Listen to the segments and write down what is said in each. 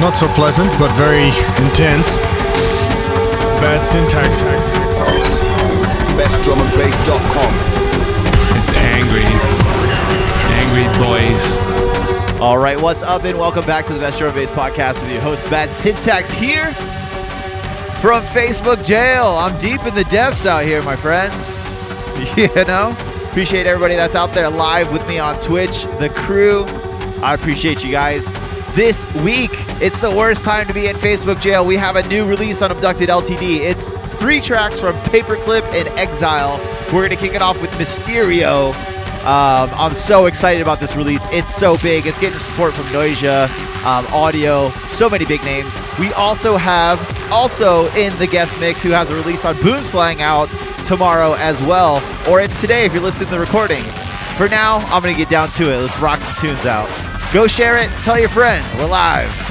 Not so pleasant, but very intense. Bad syntax. BestDrumAndBass.com. It's angry. Angry boys. All right, what's up, and welcome back to the Best Drum and Bass podcast with your host, Bad Syntax, here from Facebook jail. I'm deep in the depths out here, my friends. You know, appreciate everybody that's out there live with me on Twitch, the crew. I appreciate you guys. This week, it's the worst time to be in Facebook jail. We have a new release on Abducted LTD. It's three tracks from Paperclip and Exile. We're going to kick it off with Misterio. Um, I'm so excited about this release. It's so big. It's getting support from Noisia, um, Audio, so many big names. We also have, AL/SO in the guest mix, who has a release on Boomslang out tomorrow as well. Or it's today if you're listening to the recording. For now, I'm going to get down to it. Let's rock some tunes out. Go share it. Tell your friends. We're live.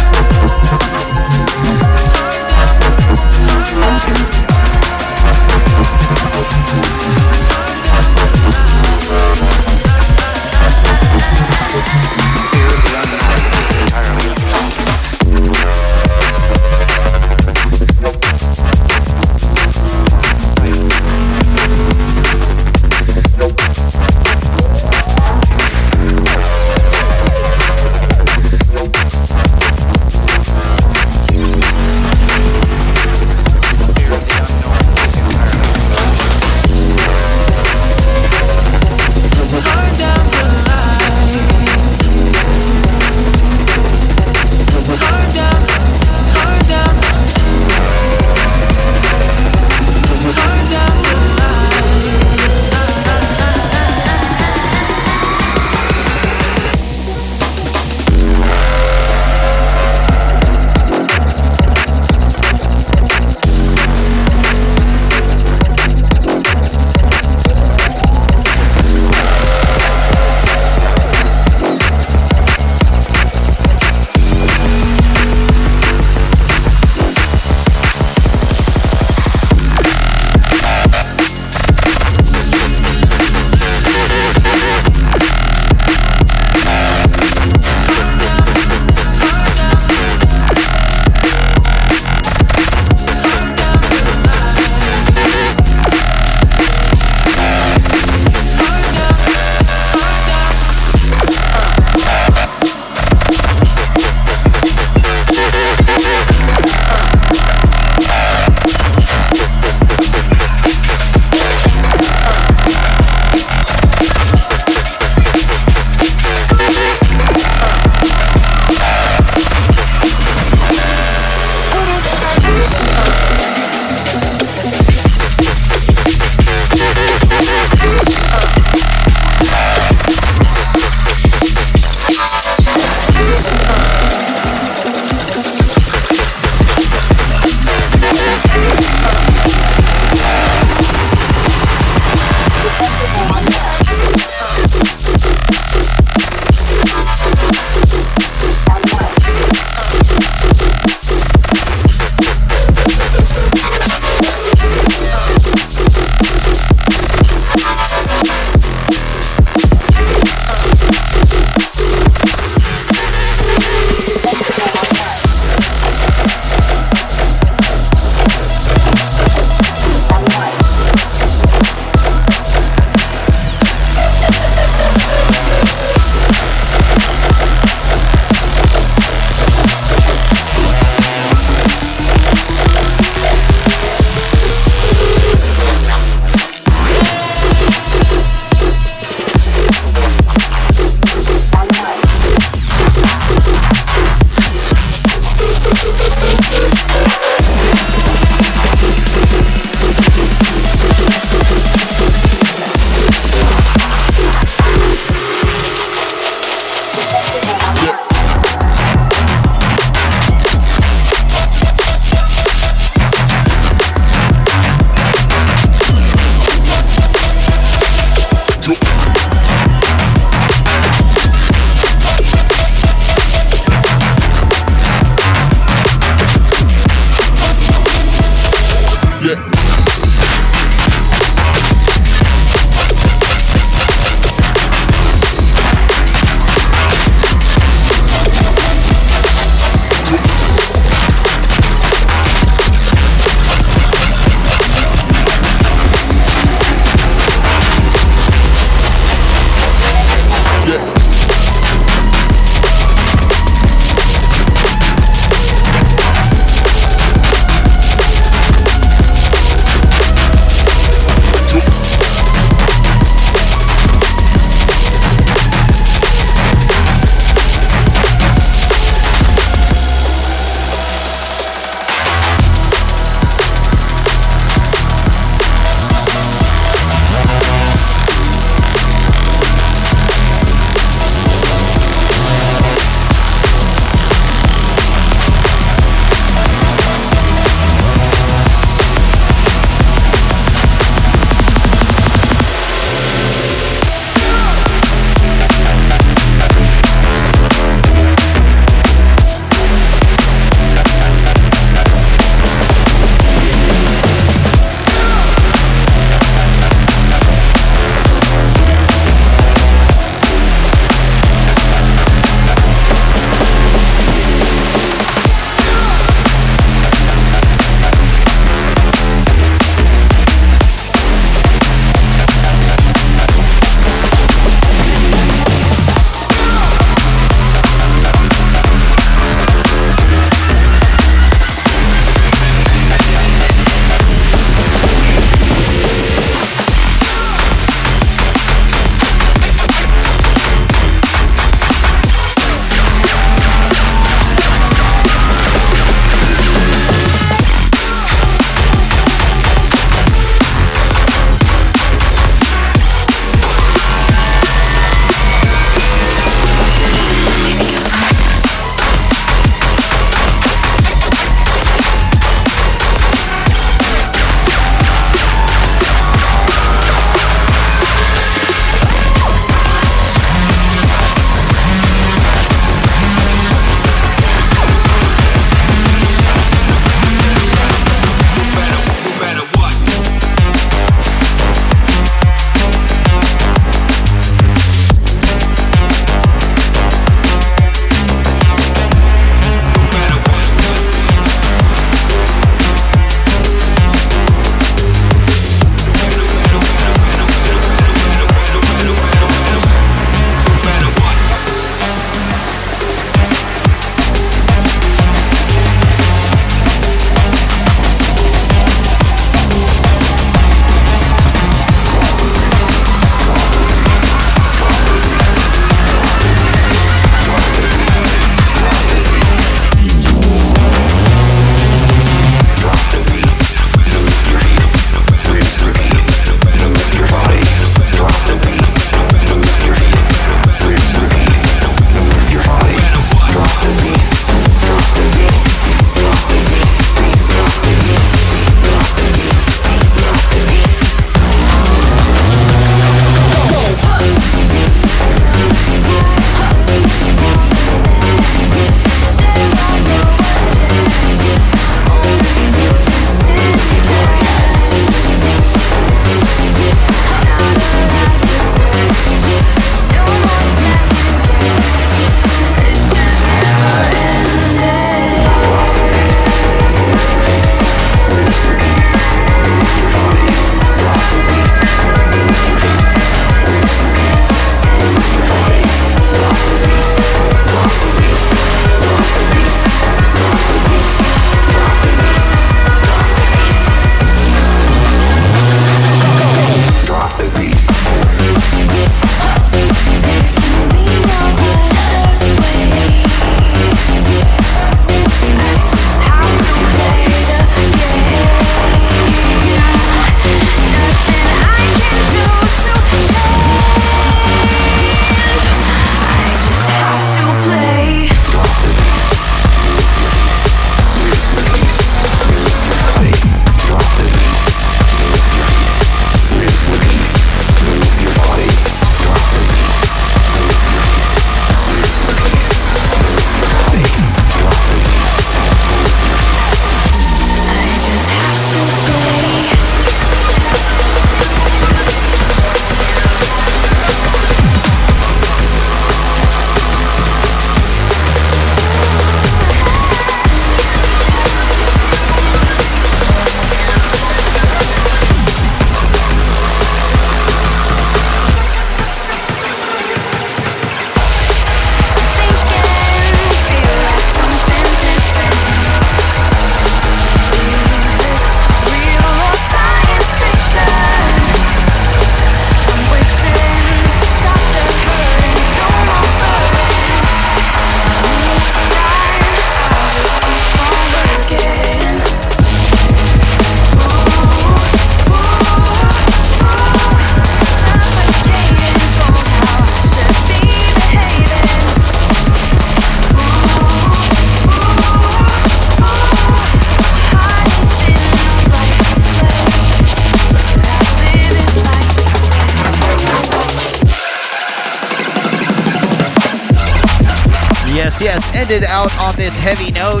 Out on this heavy note.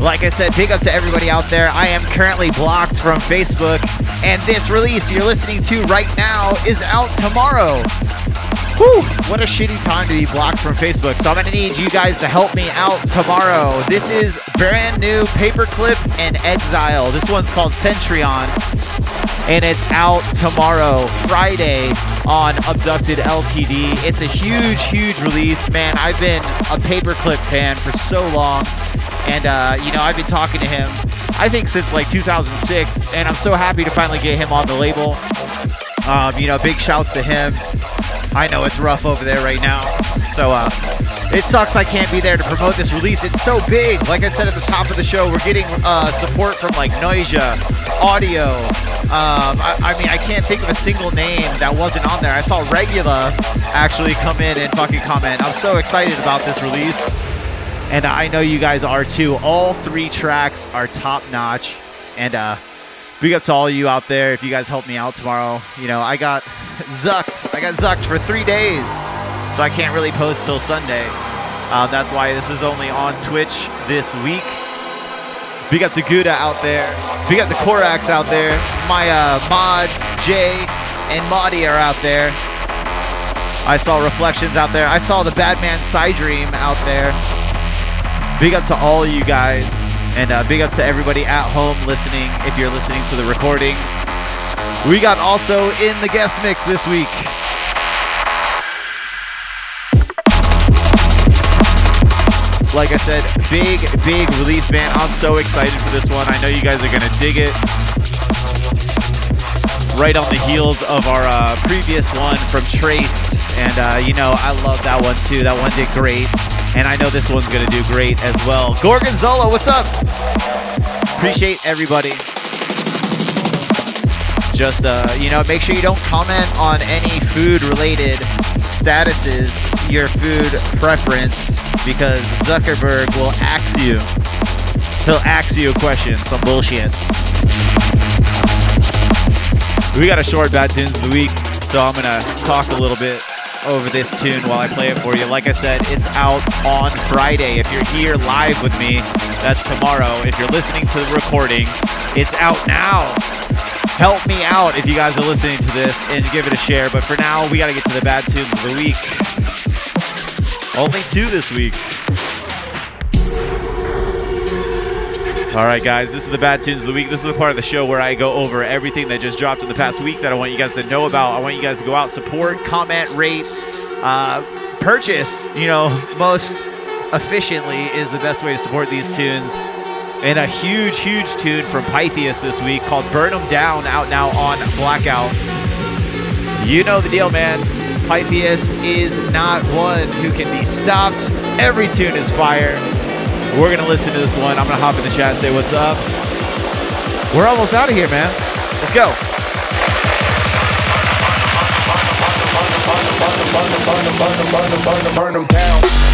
Like I said, big up to everybody out there. I am currently blocked from Facebook, and this release you're listening to right now is out tomorrow. Whew, what a shitty time to be blocked from Facebook. So I'm gonna need you guys to help me out tomorrow. This is brand new Paperclip and Exile. This one's called Centurion, and it's out tomorrow, Friday, on Abducted LTD. It's a huge, huge release, man. I've been a Paperclip fan for so long, and uh, you know I've been talking to him. I think since like 2006, and I'm so happy to finally get him on the label. Um, you know, big shouts to him. I know it's rough over there right now. So uh, it sucks I can't be there to promote this release. It's so big. Like I said at the top of the show, we're getting uh, support from like Noisia, Audio. Um, I, I, mean, I can't think of a single name that wasn't on there. I saw Regula actually come in and fucking comment. I'm so excited about this release. And I know you guys are too. All three tracks are top notch. And uh, big up to all you out there. If you guys help me out tomorrow, you know, I got zucked. I got zucked for three days, so I can't really post till Sunday. Uh, that's why this is only on Twitch this week. Big up to Gouda out there. Big up to Korax out there. My uh, mods, Jay and Maudie are out there. I saw Reflections out there. I saw the Batman Side Dream out there. Big up to all you guys. And uh, big up to everybody at home listening if you're listening to the recording. We got AL/SO in the guest mix this week. Like I said, big, big release, man. I'm so excited for this one. I know you guys are going to dig it. Right on the heels of our uh, previous one from Traced. And, uh, you know, I love that one too. That one did great. And I know this one's going to do great as well. Gorgonzola, what's up? Appreciate everybody just uh, you know make sure you don't comment on any food related statuses your food preference because zuckerberg will axe you he'll axe you a question some bullshit. We got a short bad tunes of the week so i'm gonna talk a little bit over this tune while i play it for you. Like i said it's out on friday. If you're here live with me that's tomorrow. If you're listening to the recording it's out now. Help me out if you guys are listening to this and give it a share. But for now, we got to get to the bad tunes of the week. Only two this week. All right, guys, this is the bad tunes of the week. This is the part of the show where I go over everything that just dropped in the past week that I want you guys to know about. I want you guys to go out, support, comment, rate, uh, purchase. You know, most efficiently is the best way to support these tunes. And a huge, huge tune from Pythius this week called Burn 'em Down, out now on Blackout. You know the deal, man. Pythius is not one who can be stopped. Every tune is fire. We're going to listen to this one. I'm going to hop in the chat and say what's up. We're almost out of here, man. Let's go. Burn them down.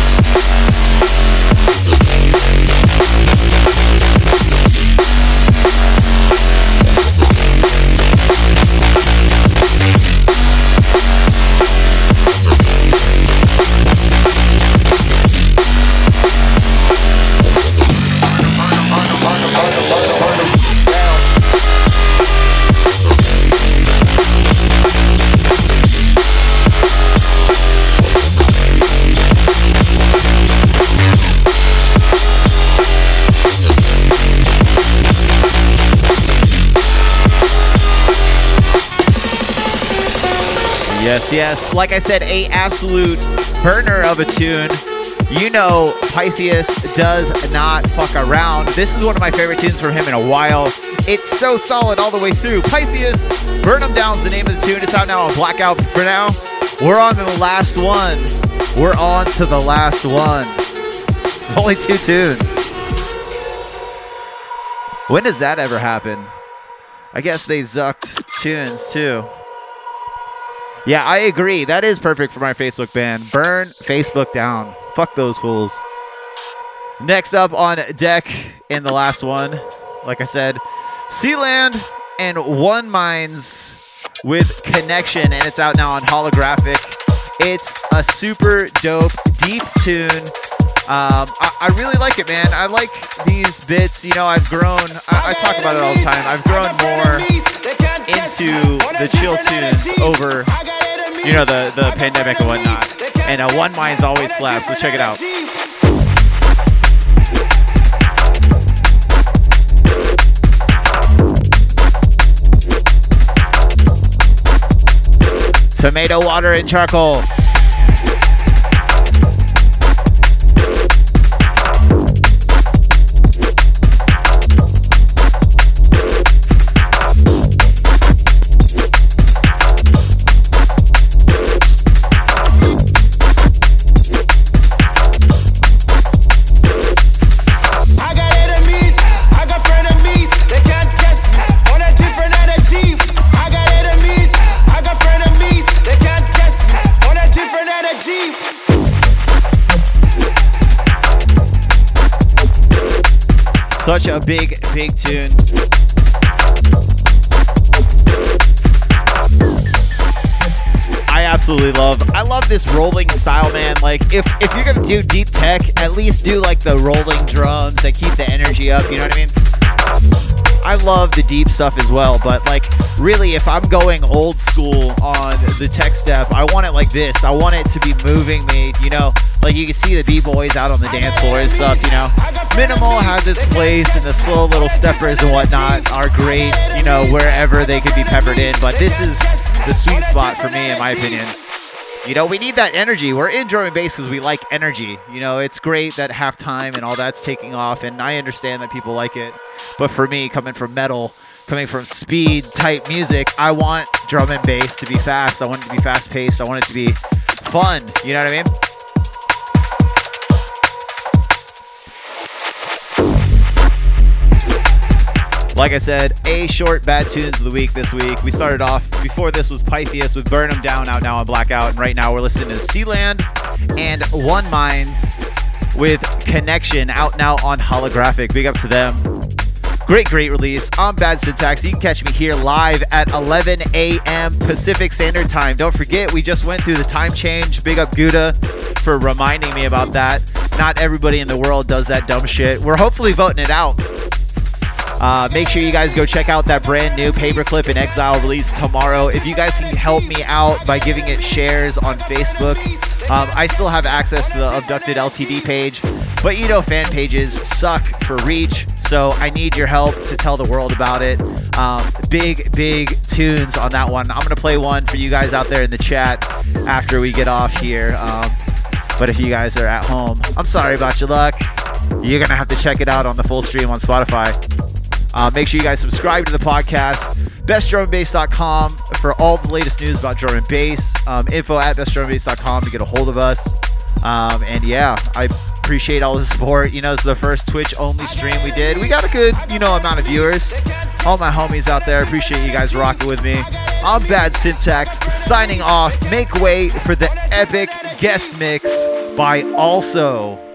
Yes, yes. Like I said, a absolute burner of a tune. You know, Pythius does not fuck around. This is one of my favorite tunes from him in a while. It's so solid all the way through. Pythius, Burn 'em Down's the name of the tune. It's out now on Blackout. For now, we're on to the last one. We're on to the last one. Only two tunes. When does that ever happen? I guess they zucked tunes too. Yeah, I agree. That is perfect for my Facebook ban. Burn Facebook down. Fuck those fools. Next up on deck in the last one, like I said, Sealand and One Minds with Connection, and it's out now on holographic. It's a super dope, deep tune Um, I, I really like it, man. I like these bits. You know, I've grown. I, I talk about it all the time. I've grown more into the chill tunes over, you know, the the pandemic and whatnot. And uh, One Mind's always slaps. Let's check it out. Tomato water and charcoal. Such a big, big tune. I absolutely love. I love this rolling style, man. Like if if you're gonna do deep tech, at least do like the rolling drums that keep the energy up. You know what I mean? I love the deep stuff as well, but like really, if I'm going old school on the tech step, I want it like this. I want it to be moving me. You know, like you can see the b boys out on the dance floor and stuff. You know, minimal has its place, and the slow little steppers and whatnot are great. You know, wherever they could be peppered in, but this is the sweet spot for me, in my opinion. You know, we need that energy. We're in drum and bass because we like energy. You know, it's great that halftime and all that's taking off, and I understand that people like it. But for me, coming from metal, coming from speed type music, I want drum and bass to be fast. I want it to be fast paced. I want it to be fun. You know what I mean? Like I said, a short bad tunes of the week this week. We started off before this was Pythius with Burn 'em Down out now on Blackout, and right now we're listening to Sealand and One Minds with Connection out now on Holographic. Big up to them. Great, great release. I'm Bad Syntax. You can catch me here live at 11 a.m. Pacific Standard Time. Don't forget, we just went through the time change. Big up Gouda for reminding me about that. Not everybody in the world does that dumb shit. We're hopefully voting it out. Uh, make sure you guys go check out that brand new Paperclip in Exile release tomorrow. If you guys can help me out by giving it shares on Facebook, um, I still have access to the Abducted LTD page, but you know fan pages suck for reach, so I need your help to tell the world about it. Um, big, big tunes on that one. I'm gonna play one for you guys out there in the chat after we get off here. Um, but if you guys are at home, I'm sorry about your luck. You're gonna have to check it out on the full stream on Spotify. Uh, make sure you guys subscribe to the podcast. BestDrumandBass.com for all the latest news about drum and bass. Um, info at BestDrumandBass.com to get a hold of us. Um, and yeah, I appreciate all the support. You know, it's the first Twitch only stream we did. We got a good, you know, amount of viewers. All my homies out there, appreciate you guys rocking with me. I'm Bad Syntax signing off. Make way for the epic guest mix by AL/SO.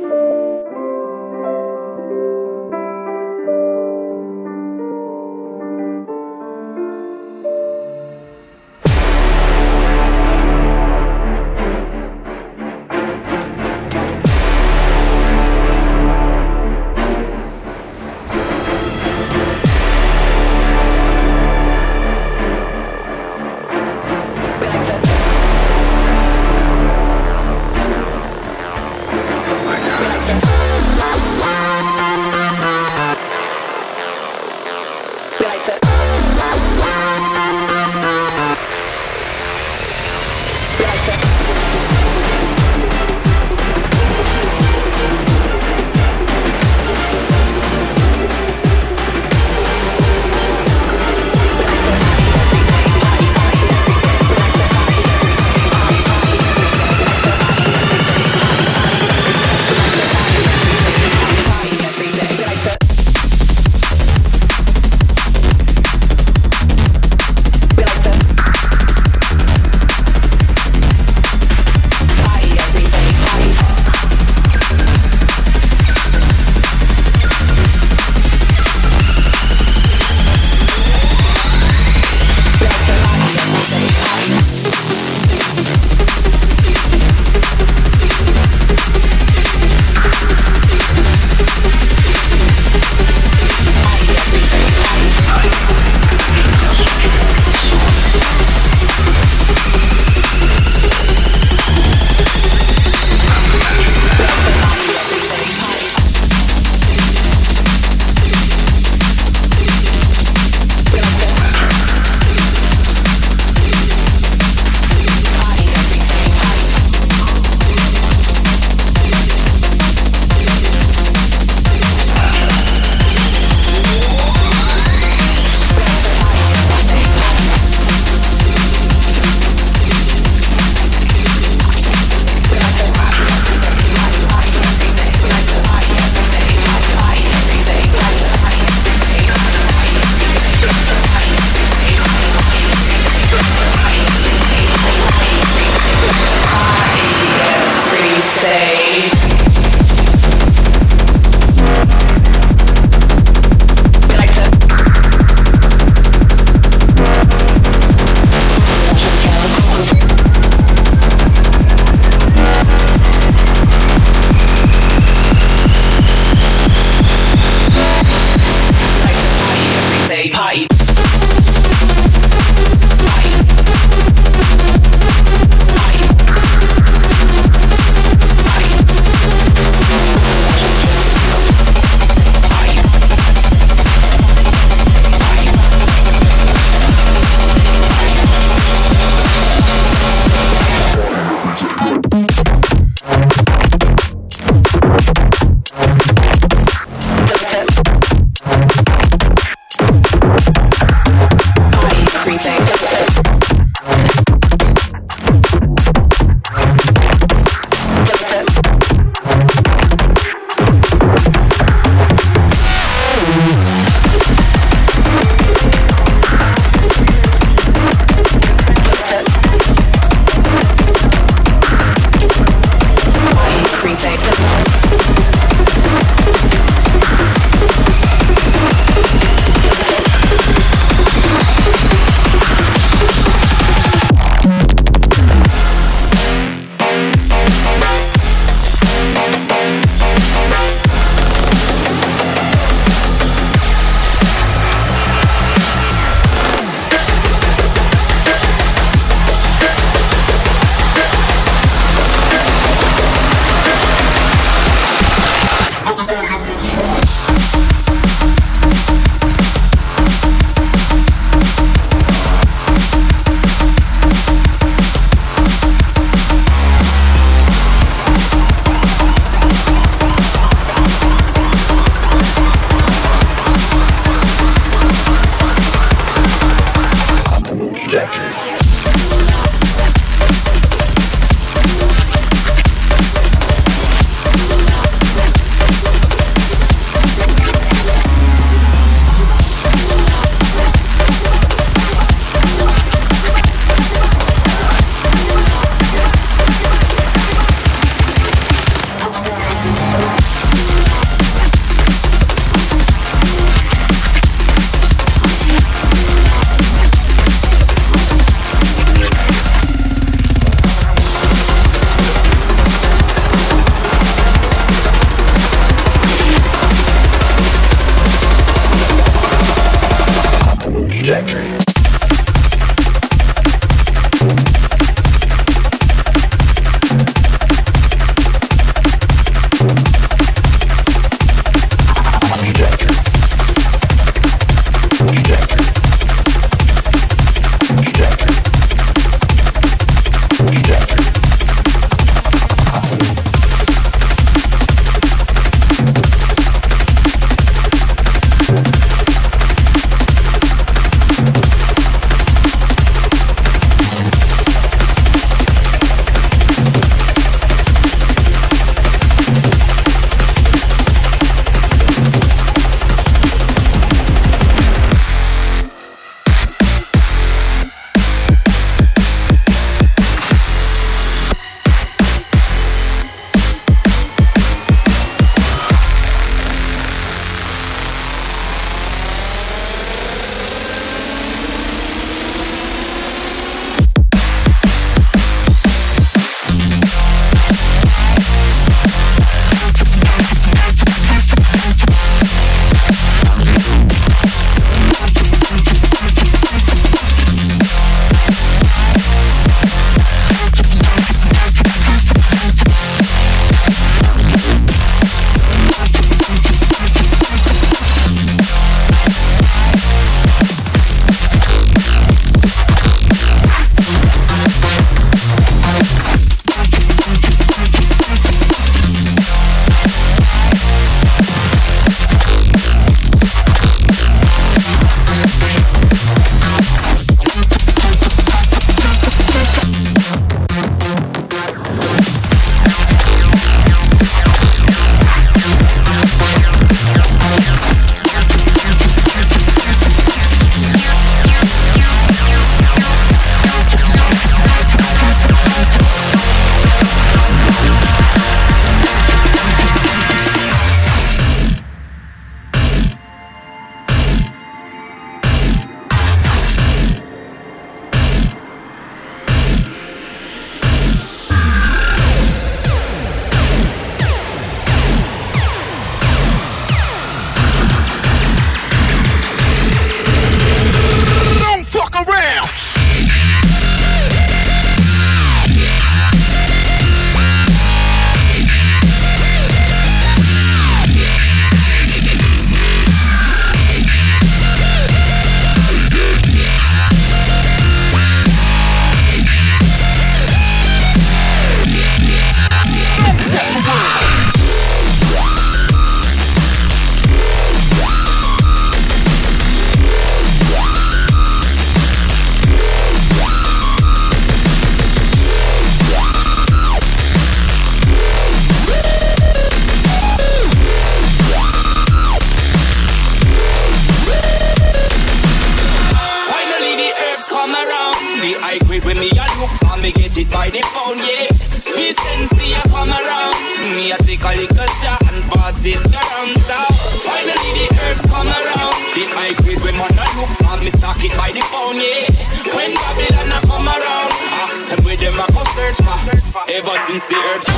by the pound, yeah. When Babylon I come around, ask them where them I go search for. Ever since the earth. So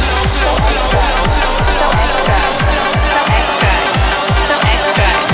extra, so extra, so extra.